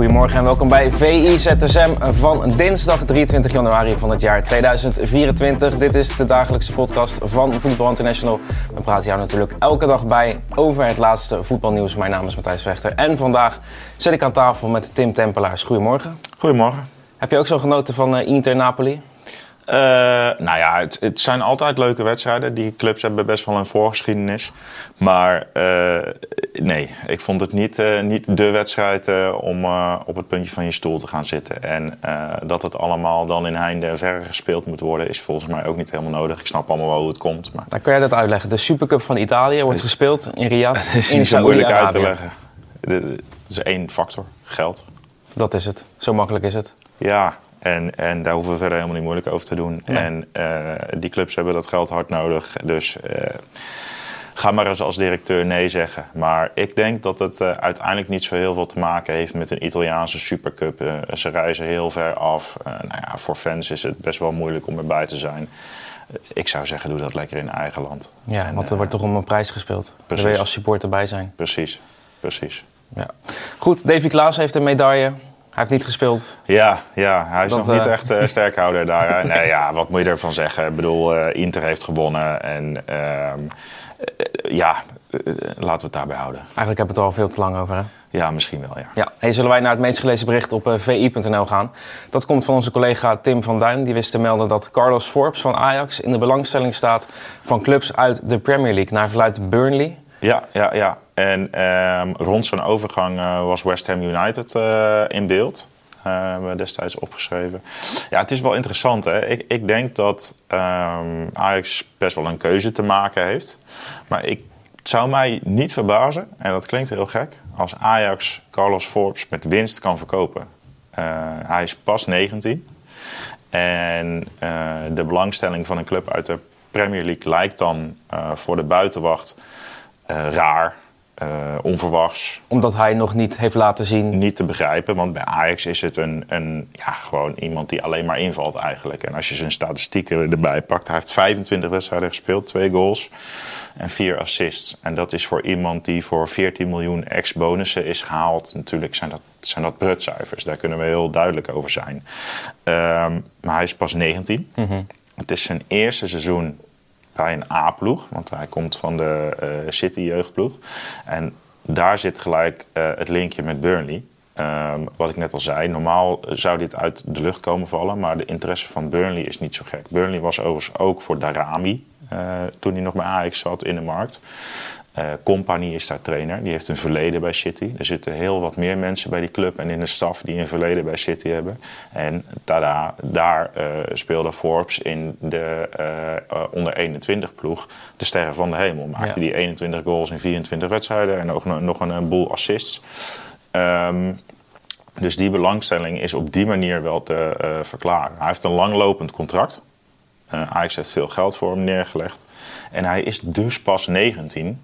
Goedemorgen en welkom bij VIZSM van dinsdag 23 januari van het jaar 2024. Dit is de dagelijkse podcast van Voetbal International. We praten jou natuurlijk elke dag bij over het laatste voetbalnieuws. Mijn naam is Matthijs Vechter en vandaag zit ik aan tafel met Tim Tempelaars. Goedemorgen. Goedemorgen. Heb je ook zo genoten van uh, Inter Napoli? Uh, nou ja, het, het, zijn altijd leuke wedstrijden. Die clubs hebben best wel een voorgeschiedenis. Maar uh, nee, ik vond het niet, uh, niet de wedstrijd om op het puntje van je stoel te gaan zitten. En dat het allemaal dan in heinde en verre gespeeld moet worden, is volgens mij ook niet helemaal nodig. Ik snap allemaal wel hoe het komt. Maar... Dan kan jij dat uitleggen. De Supercup van Italië wordt gespeeld in Riyadh. Het is niet zo moeilijk uit te leggen. Het is één factor: geld. Dat is het. Zo makkelijk is het. Ja, en, en daar hoeven we verder helemaal niet moeilijk over te doen. En uh, die clubs hebben dat geld hard nodig. Dus uh, ga maar eens als directeur nee zeggen. Maar ik denk dat het uh, uiteindelijk niet zo heel veel te maken heeft met een Italiaanse supercup. ze reizen heel ver af. nou ja, voor fans is het best wel moeilijk om erbij te zijn. Ik zou zeggen, doe dat lekker in eigen land. Ja, en, want er wordt toch om een prijs gespeeld. Precies. Daar wil je als supporter bij zijn. Precies, precies. Ja. Goed, Davy Klaas heeft een medaille. Heeft niet gespeeld. Ja, ja hij is dat, nog niet uh... echt uh, sterkhouder daar. nee, ja, wat moet je ervan zeggen? Ik bedoel, uh, Inter heeft gewonnen. En ehm, ja, laten we het daarbij houden. Eigenlijk hebben we het er al veel te lang over, hè? Ja, misschien wel, ja. ja. Hey, zullen wij naar het meest gelezen bericht op vi.nl gaan? Dat komt van onze collega Tim van Duin. Die wist te melden dat Carlos Forbes van Ajax in de belangstelling staat van clubs uit de Premier League. Naar verluidt Burnley. Ja, ja, ja. En um, rond zijn overgang uh, was West Ham United uh, in beeld. Uh, destijds opgeschreven. Ja, het is wel interessant. Hè? Ik, ik denk dat um, Ajax best wel een keuze te maken heeft. Maar ik, het zou mij niet verbazen, en dat klinkt heel gek, als Ajax Carlos Forbes met winst kan verkopen. hij is pas 19. En de belangstelling van een club uit de Premier League lijkt dan voor de buitenwacht raar. Uh, onverwachts. Omdat hij nog niet heeft laten zien. Niet te begrijpen, want bij Ajax is het een, een, ja, gewoon iemand die alleen maar invalt eigenlijk. En als je zijn statistieken erbij pakt, hij heeft 25 wedstrijden gespeeld, twee goals en vier assists. En dat is voor iemand die voor 14 miljoen ex-bonussen is gehaald. Natuurlijk zijn dat, zijn dat brutcijfers, daar kunnen we heel duidelijk over zijn. Um, maar hij is pas 19. Mm -hmm. Het is zijn eerste seizoen een A-ploeg, want hij komt van de uh, City-jeugdploeg. En daar zit gelijk uh, het linkje met Burnley. Um, wat ik net al zei, normaal zou dit uit de lucht komen vallen, maar de interesse van Burnley is niet zo gek. Burnley was overigens ook voor Darami, uh, toen hij nog bij Ajax zat, in de markt. Uh, Company is daar trainer. Die heeft een verleden bij City. Er zitten heel wat meer mensen bij die club en in de staf die een verleden bij City hebben. En tada, daar uh, speelde Forbes in de uh, onder 21 ploeg de sterren van de hemel. Maakte ja. die 21 goals in 24 wedstrijden en ook nog een, een boel assists. Um, dus die belangstelling is op die manier wel te verklaren. Hij heeft een langlopend contract. Ajax heeft veel geld voor hem neergelegd. En hij is dus pas 19.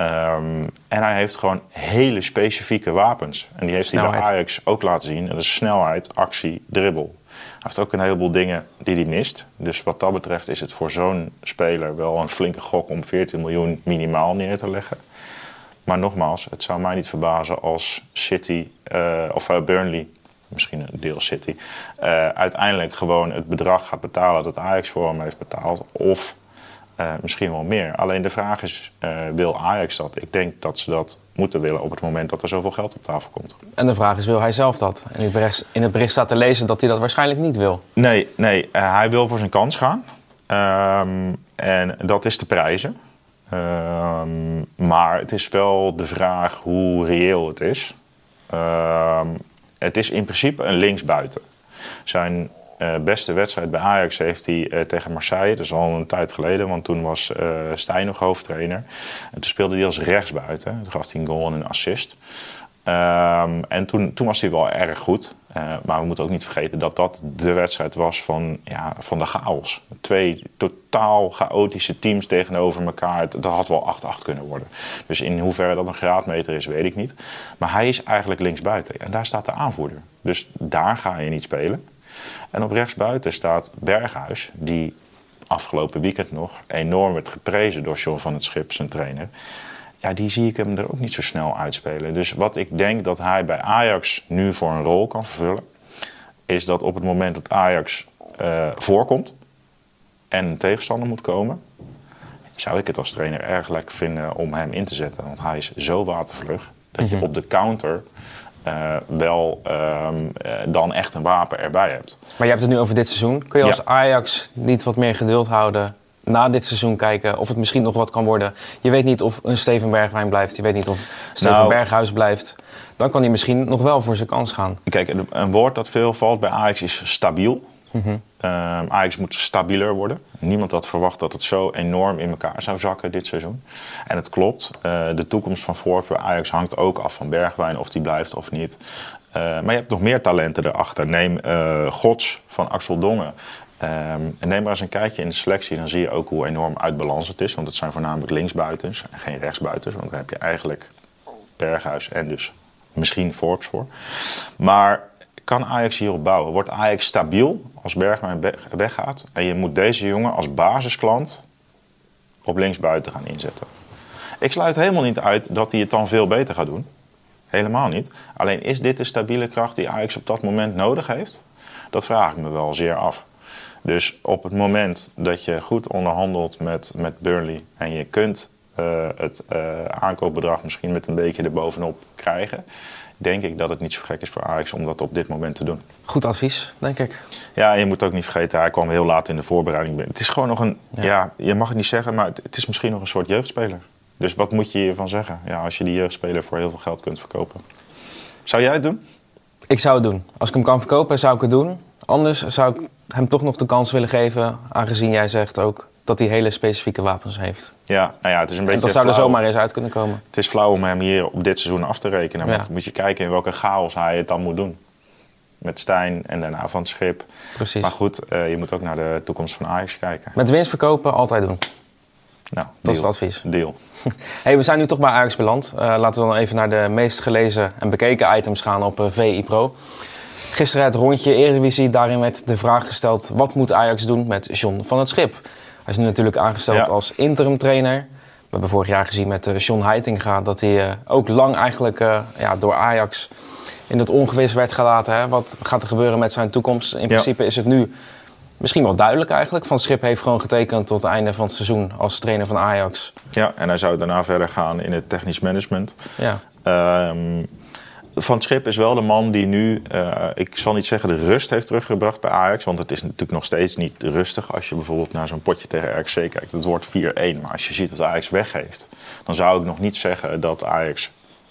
Um, en hij heeft gewoon hele specifieke wapens. En die heeft hij bij Ajax ook laten zien. En dat is snelheid, actie, dribbel. Hij heeft ook een heleboel dingen die hij mist. Dus wat dat betreft is het voor zo'n speler wel een flinke gok om 14 miljoen minimaal neer te leggen. Maar nogmaals, het zou mij niet verbazen als City uh, of uh, Burnley, misschien een deel City, uh, uiteindelijk gewoon het bedrag gaat betalen dat Ajax voor hem heeft betaald. Of uh, misschien wel meer. Alleen de vraag is, uh, wil Ajax dat? Ik denk dat ze dat moeten willen op het moment dat er zoveel geld op tafel komt. En de vraag is, wil hij zelf dat? En in het bericht, in het bericht staat te lezen dat hij dat waarschijnlijk niet wil. Nee, nee uh, hij wil voor zijn kans gaan. Um, en dat is te prijzen. Um, maar het is wel de vraag hoe reëel het is. Um, het is in principe een linksbuiten. Zijn uh, beste wedstrijd bij Ajax heeft hij tegen Marseille. Dat is al een tijd geleden, want toen was Stijn nog hoofdtrainer. En toen speelde hij als rechtsbuiten. Toen gaf hij een goal en een assist. Ehm, en toen, was hij wel erg goed. Uh, maar we moeten ook niet vergeten dat dat de wedstrijd was van, ja, van de chaos. Twee totaal chaotische teams tegenover elkaar. Dat had wel 8-8 kunnen worden. Dus in hoeverre dat een graadmeter is, weet ik niet. Maar hij is eigenlijk linksbuiten. En daar staat de aanvoerder. Dus daar ga je niet spelen. En op rechtsbuiten staat Berghuis, die afgelopen weekend nog enorm werd geprezen door John van het Schip, zijn trainer ja, die zie ik hem er ook niet zo snel uitspelen. Dus wat ik denk dat hij bij Ajax nu voor een rol kan vervullen, is dat op het moment dat Ajax uh, voorkomt en een tegenstander moet komen, zou ik het als trainer erg lekker vinden om hem in te zetten. Want hij is zo watervlug dat je mhm. op de counter uh, wel um, uh, dan echt een wapen erbij hebt. Maar je hebt het nu over dit seizoen. Kun je als Ajax niet wat meer geduld houden na dit seizoen kijken of het misschien nog wat kan worden. Je weet niet of een Steven Bergwijn blijft. Je weet niet of Steven nou, Berghuis blijft. Dan kan hij misschien nog wel voor zijn kans gaan. Kijk, een woord dat veel valt bij Ajax is stabiel. Mm Ajax moet stabieler worden. Niemand had verwacht dat het zo enorm in elkaar zou zakken dit seizoen. En het klopt. Uh, de toekomst van Forbes bij Ajax hangt ook af van Bergwijn, of die blijft of niet. Uh, maar je hebt nog meer talenten erachter. Neem uh, Gods van Axel Dongen. En neem maar eens een kijkje in de selectie, dan zie je ook hoe enorm uit balans het is. Want het zijn voornamelijk linksbuitens en geen rechtsbuitens. Want daar heb je eigenlijk Berghuis en dus misschien Forbes voor. Maar kan Ajax hierop bouwen? Wordt Ajax stabiel als Bergwijn weggaat? En je moet deze jongen als basisklant op linksbuiten gaan inzetten. Ik sluit helemaal niet uit dat hij het dan veel beter gaat doen. Helemaal niet. Alleen is dit de stabiele kracht die Ajax op dat moment nodig heeft? Dat vraag ik me wel zeer af. Dus op het moment dat je goed onderhandelt met, met Burnley en je kunt uh, het uh, aankoopbedrag misschien met een beetje erbovenop krijgen, denk ik dat het niet zo gek is voor Ajax om dat op dit moment te doen. Goed advies, denk ik. Ja, je moet ook niet vergeten, hij kwam heel laat in de voorbereiding. Het is gewoon nog een, ja, je mag het niet zeggen, maar het, is misschien nog een soort jeugdspeler. Dus wat moet je hiervan zeggen? Ja, als je die jeugdspeler voor heel veel geld kunt verkopen. Zou jij het doen? Ik zou het doen. Als ik hem kan verkopen, zou ik het doen. Anders zou ik hem toch nog de kans willen geven, aangezien jij zegt ook dat hij hele specifieke wapens heeft. Ja, nou ja, het is een beetje. En dat zou er zomaar eens uit kunnen komen. Het is flauw om hem hier op dit seizoen af te rekenen. Want moet je kijken in welke chaos hij het dan moet doen. Met Stijn en daarna van het schip. Precies. Maar goed, uh, je moet ook naar de toekomst van Ajax kijken. Met winst verkopen, altijd doen. Nou, dat is het advies. Deal. hey, we zijn nu toch bij Ajax beland. Uh, laten we dan even naar de meest gelezen en bekeken items gaan op uh, VI Pro. Gisteren het rondje Eredivisie, daarin werd de vraag gesteld... wat moet Ajax doen met John van het Schip? Hij is nu natuurlijk aangesteld als interim trainer. We hebben vorig jaar gezien met John Heitinga... dat hij uh, ook lang eigenlijk uh, ja, door Ajax in het ongewis werd gelaten. Hè? Wat gaat er gebeuren met zijn toekomst? In principe is het nu misschien wel duidelijk eigenlijk. Van Schip heeft gewoon getekend tot het einde van het seizoen als trainer van Ajax. Ja, en hij zou daarna verder gaan in het technisch management. Ja. Um, van Schip is wel de man die nu, uh, ik zal niet zeggen de rust heeft teruggebracht bij Ajax. Want het is natuurlijk nog steeds niet rustig als je bijvoorbeeld naar zo'n potje tegen RxC kijkt. Het wordt 4-1, maar als je ziet dat Ajax weggeeft, dan zou ik nog niet zeggen dat Ajax,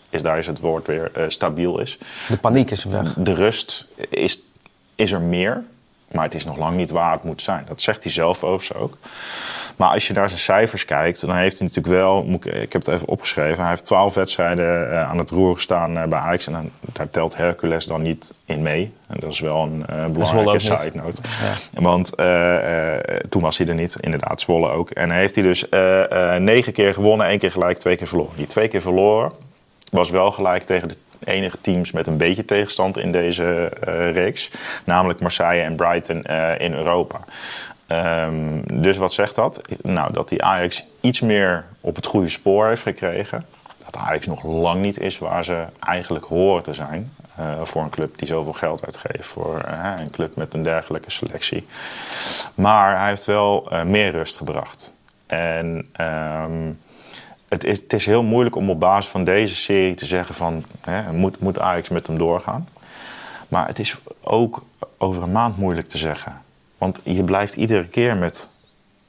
is, daar is het woord weer, uh, stabiel is. De paniek is weg. De rust is, is er meer, maar het is nog lang niet waar het moet zijn. Dat zegt hij zelf overigens ook. Maar als je naar zijn cijfers kijkt, dan heeft hij natuurlijk wel, ik heb het even opgeschreven, hij heeft twaalf wedstrijden eh, aan het roer gestaan eh, bij Ajax. En dan, daar telt Hercules dan niet in mee. En dat is wel een uh, belangrijke side note. Ja. Want toen was hij er niet, inderdaad, Zwolle ook. En hij heeft hij dus negen keer gewonnen, één keer gelijk, twee keer verloren. Die twee keer verloren was wel gelijk tegen de enige teams met een beetje tegenstand in deze reeks. Namelijk Marseille en Brighton in Europa. Um, dus wat zegt dat? Nou, dat die Ajax iets meer op het goede spoor heeft gekregen. Dat Ajax nog lang niet is waar ze eigenlijk horen te zijn. Uh, voor een club die zoveel geld uitgeeft. Voor uh, een club met een dergelijke selectie. Maar hij heeft wel uh, meer rust gebracht. En um, het, is, het, is, heel moeilijk om op basis van deze serie te zeggen van... Moet, moet Ajax met hem doorgaan? Maar het is ook over een maand moeilijk te zeggen. Want je blijft iedere keer met.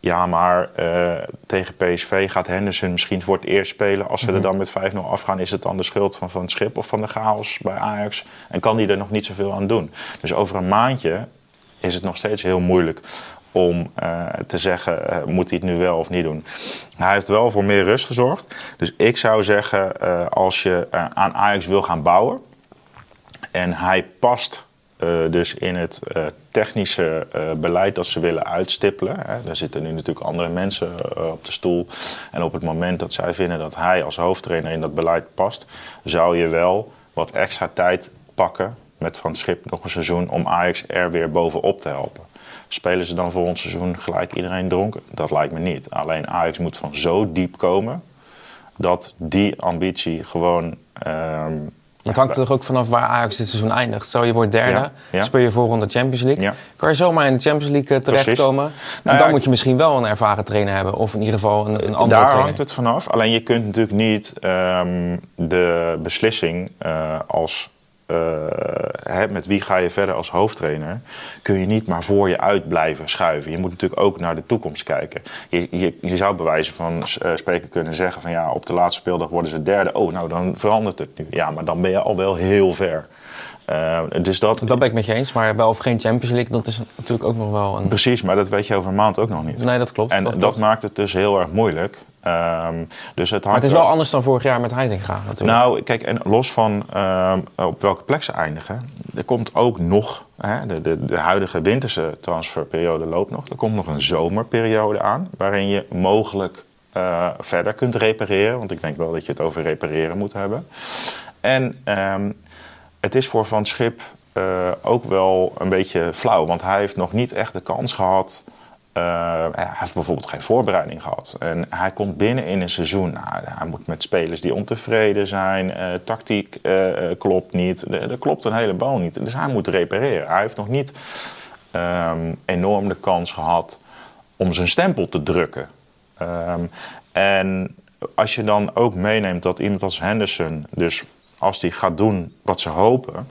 Ja, maar uh, tegen PSV gaat Henderson misschien voor het eerst spelen. Als ze er mhm. dan met 5-0 afgaan, is het dan de schuld van Van het Schip of van de chaos bij Ajax? En kan die er nog niet zoveel aan doen? Dus over een maandje is het nog steeds heel moeilijk om uh, te zeggen, uh, moet hij het nu wel of niet doen. Hij heeft wel voor meer rust gezorgd. Dus ik zou zeggen, uh, als je aan Ajax wil gaan bouwen en hij past dus in het technische beleid dat ze willen uitstippelen. Hè. Daar zitten nu natuurlijk andere mensen op de stoel. En op het moment dat zij vinden dat hij als hoofdtrainer in dat beleid past, zou je wel wat extra tijd pakken met Van Schip nog een seizoen om Ajax er weer bovenop te helpen. Spelen ze dan volgend seizoen gelijk iedereen dronken? Dat lijkt me niet. Alleen Ajax moet van zo diep komen dat die ambitie gewoon. Ehm, het hangt er ook vanaf waar Ajax dit seizoen eindigt. Stel je wordt derde, ja, ja. speel je voor de Champions League. Ja. Kan je zomaar in de Champions League eh, terechtkomen. Nou en dan moet je misschien wel een ervaren trainer hebben. Of in ieder geval een, een andere Daar trainer. hangt het vanaf. Alleen je kunt natuurlijk niet um, de beslissing uh, als uh, met wie ga je verder als hoofdtrainer, kun je niet maar voor je uit blijven schuiven. Je moet natuurlijk ook naar de toekomst kijken. Je, je, je zou bewijzen van uh, spreken kunnen zeggen van ja, op de laatste speeldag worden ze derde. Oh, nou dan verandert het nu. Ja, maar dan ben je al wel heel ver. Uh, dus dat, dat ben ik met je eens, maar wel of geen Champions League, dat is natuurlijk ook nog wel een... Precies, maar dat weet je over een maand ook nog niet. Nee, dat klopt. En dat, maakt het dus heel erg moeilijk. Um, dus het, maar het is wel anders dan vorig jaar met Heitinga natuurlijk. Nou, kijk, en los van um, op welke plek ze eindigen, er komt ook nog, hè, de, de, de huidige winterse transferperiode loopt nog, er komt nog een zomerperiode aan, waarin je mogelijk uh, verder kunt repareren, want ik denk wel dat je het over repareren moet hebben. En um, het is voor Van Schip uh, ook wel een beetje flauw, want hij heeft nog niet echt de kans gehad. Uh, hij heeft bijvoorbeeld geen voorbereiding gehad. En hij komt binnen in een seizoen. Nou, hij moet met spelers die ontevreden zijn. Uh, tactiek klopt niet. Er klopt een heleboel niet. Dus hij moet repareren. Hij heeft nog niet um, enorm de kans gehad om zijn stempel te drukken. Um, en als je dan ook meeneemt dat iemand als Henderson, dus als die gaat doen wat ze hopen.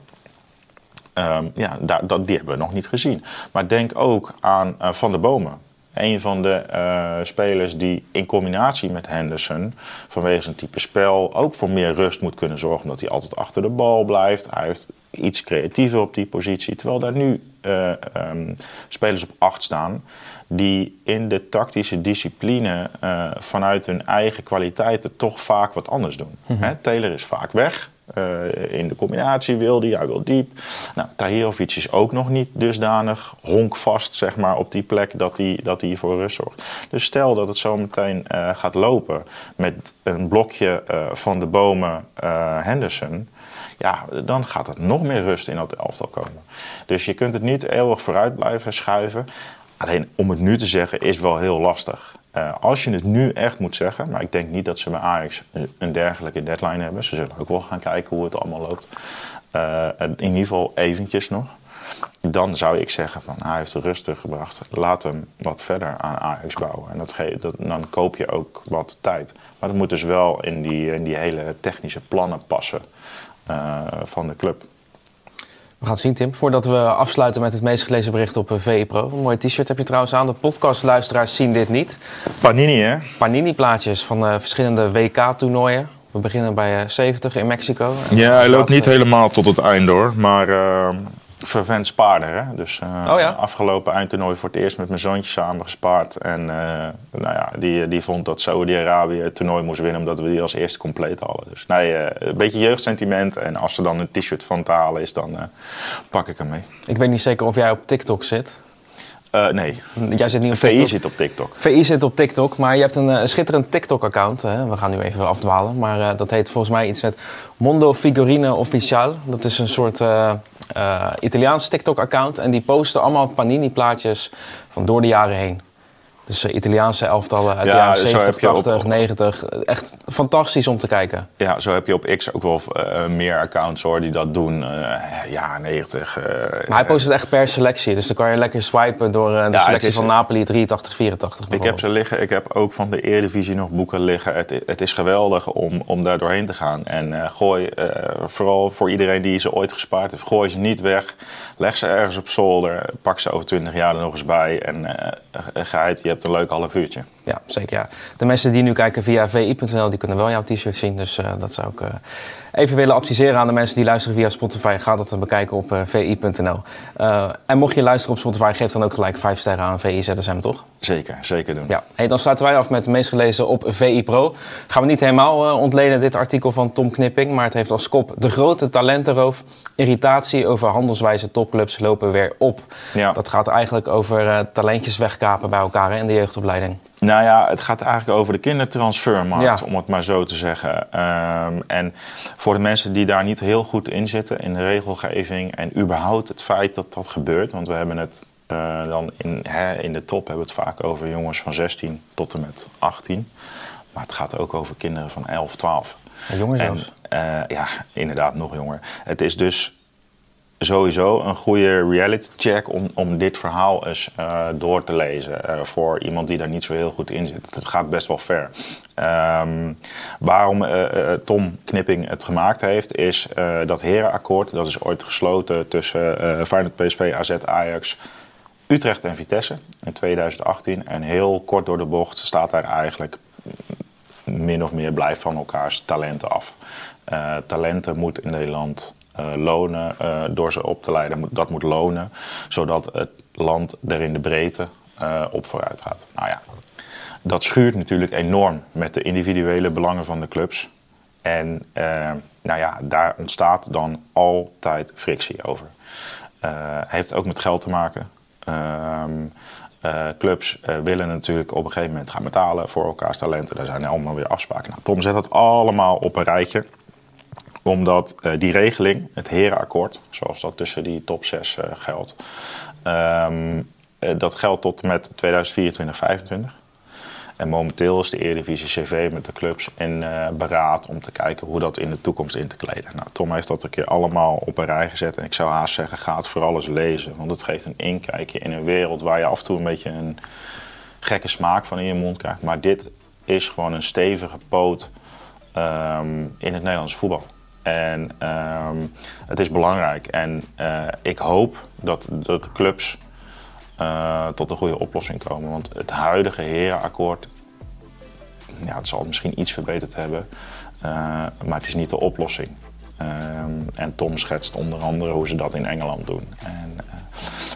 Um, ja, daar, dat, die hebben we nog niet gezien. Maar denk ook aan uh, Van der Bomen. Een van de uh, spelers die in combinatie met Henderson, vanwege zijn type spel, ook voor meer rust moet kunnen zorgen. Omdat hij altijd achter de bal blijft. Hij heeft iets creatiever op die positie. Terwijl daar nu uh, um, spelers op acht staan. Die in de tactische discipline uh, vanuit hun eigen kwaliteiten toch vaak wat anders doen. Hè, Taylor is vaak weg. Uh, in de combinatie wil hij, hij wil diep. Nou, Tahirovic is ook nog niet dusdanig honkvast zeg maar, op die plek dat hij, dat hij voor rust zorgt. Dus stel dat het zo meteen uh, gaat lopen met een blokje uh, van de bomen Henderson. Ja, dan gaat er nog meer rust in dat elftal komen. Dus je kunt het niet eeuwig vooruit blijven schuiven. Alleen om het nu te zeggen is wel heel lastig. Uh, als je het nu echt moet zeggen, maar ik denk niet dat ze bij Ajax een dergelijke deadline hebben. Ze zullen ook wel gaan kijken hoe het allemaal loopt. Uh, in ieder geval eventjes nog. Dan zou ik zeggen van hij heeft de rust teruggebracht. Laat hem wat verder aan Ajax bouwen. En dat dan koop je ook wat tijd. Maar dat moet dus wel in die, in die hele technische plannen passen uh, van de club. We gaan het zien, Tim. Voordat we afsluiten met het meest gelezen bericht op VE Pro. Een mooi t-shirt heb je trouwens aan. De podcastluisteraars zien dit niet. Panini, hè? Panini-plaatjes van uh, verschillende WK-toernooien. We beginnen bij uh, 70 in Mexico. Ja, hij loopt niet helemaal tot het einde hoor. Maar uh, vervent spaarder. Hè? Dus uh, oh, ja? afgelopen eindtoernooi voor het eerst met mijn zoontje samen gespaard. En uh, nou ja, die, die vond dat Saudi-Arabië het toernooi moest winnen omdat we die als eerste compleet hadden. Dus nee, uh, een beetje jeugdsentiment. En als er dan een t-shirt van te halen is, dan pak ik hem mee. Ik weet niet zeker of jij op TikTok zit. Uh, nee. Jij zit niet op VI TikTok. zit op TikTok. VI zit op TikTok, maar je hebt een uh, schitterend TikTok-account. We gaan nu even afdwalen, maar uh, dat heet volgens mij iets met Mondo Figurine Official. Dat is een soort Italiaans TikTok-account en die posten allemaal Panini-plaatjes van door de jaren heen. Dus uh, Italiaanse elftallen uit Ja, de jaren zo 70, heb je op- 80, 90. Echt fantastisch om te kijken. Ja, zo heb je op X ook wel uh, meer accounts hoor die dat doen. Uh, ja, 90. Uh, Maar hij post het echt per selectie. Dus dan kan je lekker swipen door de selectie is- van Napoli 83, 84 Ik heb ze liggen. Ik heb ook van de Eredivisie nog boeken liggen. Het, het is geweldig om, om daar doorheen te gaan. En eh, gooi, eh, vooral voor iedereen die ze ooit gespaard heeft, gooi ze niet weg. Leg ze ergens op zolder. Pak ze over 20 jaar er nog eens bij. En eh geit, je hebt een leuk half uurtje. Ja, zeker ja. De mensen die nu kijken via vi.nl, die kunnen wel jouw t-shirt zien. Dus eh, dat zou eh, even willen adviseren aan de mensen die luisteren via Spotify, ga dat bekijken op uh, vi.nl. Uh, en mocht je luisteren op Spotify, geef dan ook gelijk 5 sterren aan VI ZSM, toch? Zeker, zeker doen. Ja. Hey, dan sluiten wij af met het meest gelezen op VI Pro. Gaan we niet helemaal uh, ontleden, dit artikel van Tom Knipping, maar het heeft als kop de grote talentenroof. Irritatie over handelswijze topclubs lopen weer op. Ja. Dat gaat eigenlijk over talentjes wegkapen bij elkaar hè, in de jeugdopleiding. Nou ja, het gaat eigenlijk over de kindertransfermarkt, om het maar zo te zeggen. Um, en voor de mensen die daar niet heel goed in zitten, in de regelgeving en überhaupt het feit dat dat gebeurt. Want we hebben het uh, dan in, hè, in de top hebben we het vaak over jongens van 16 tot en met 18. Maar het gaat ook over kinderen van 11, 12. En jonger zelfs. En, uh, ja, inderdaad, nog jonger. Het is dus sowieso een goede reality check om, om dit verhaal eens uh, door te lezen. Uh, voor iemand die daar niet zo heel goed in zit. Het gaat best wel ver. Um, waarom uh, Tom Knipping het gemaakt heeft, is dat herenakkoord. Dat is ooit gesloten tussen Feyenoord, PSV, AZ, Ajax, Utrecht en Vitesse in 2018. En heel kort door de bocht staat daar eigenlijk min of meer blijft van elkaars talenten af. talenten moet in Nederland uh, lonen uh, door ze op te leiden. Dat moet lonen, zodat het land er in de breedte uh, op vooruit gaat. Nou ja, dat schuurt natuurlijk enorm met de individuele belangen van de clubs. En nou ja, daar ontstaat dan altijd frictie over. heeft ook met geld te maken. Ehm, clubs willen natuurlijk op een gegeven moment gaan betalen voor elkaars talenten. Daar zijn allemaal weer afspraken. Nou, Tom zet dat allemaal op een rijtje omdat uh, die regeling, het herenakkoord, zoals dat tussen die top 6 uh, geldt, um, uh, dat geldt tot en met 2024, 2025. En momenteel is de Eredivisie CV met de clubs in beraad om te kijken hoe dat in de toekomst in te kleden. Nou, Tom heeft dat een keer allemaal op een rij gezet. En ik zou haast zeggen, ga het vooral eens lezen. Want het geeft een inkijkje in een wereld waar je af en toe een beetje een gekke smaak van in je mond krijgt. Maar dit is gewoon een stevige poot um, in het Nederlands voetbal. En um, het is belangrijk. En uh, ik hoop dat, dat de clubs uh, tot een goede oplossing komen. Want het huidige herenakkoord, ja, het zal misschien iets verbeterd hebben. Uh, maar het is niet de oplossing. Um, en Tom schetst onder andere hoe ze dat in Engeland doen. En,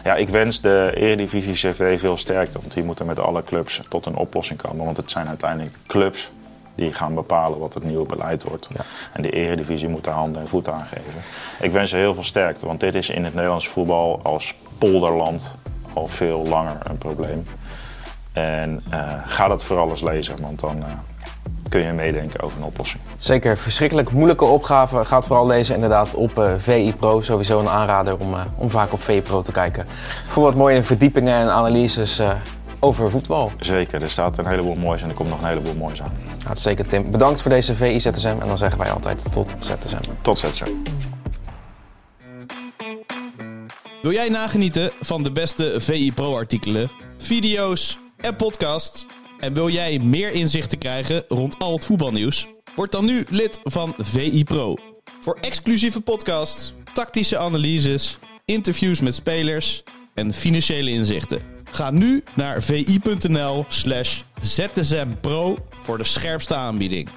ja, ik wens de Eredivisie CV veel sterkte. Want die moeten met alle clubs tot een oplossing komen. Want het zijn uiteindelijk clubs die gaan bepalen wat het nieuwe beleid wordt. Ja. En de eredivisie moet daar handen en voeten aan geven. Ik wens ze heel veel sterkte, want dit is in het Nederlands voetbal als polderland al veel langer een probleem. En uh, ga dat vooral eens lezen, want dan uh, kun je meedenken over een oplossing. Zeker, verschrikkelijk moeilijke opgave. Ga het vooral lezen inderdaad op uh, VI Pro. Sowieso een aanrader om, om vaak op VI Pro te kijken. Voor wat mooie verdiepingen en analyses over voetbal. Zeker, er staat een heleboel moois en er komt nog een heleboel moois aan. Hartstikke Tim. Bedankt voor deze VI ZSM en dan zeggen wij altijd tot ZSM. Tot ZSM. Wil jij nagenieten van de beste VI Pro artikelen, video's en podcasts? En wil jij meer inzichten krijgen rond al het voetbalnieuws? Word dan nu lid van VI Pro. Voor exclusieve podcasts, tactische analyses, interviews met spelers en financiële inzichten. Ga nu naar vi.nl slash zsmpro voor de scherpste aanbieding.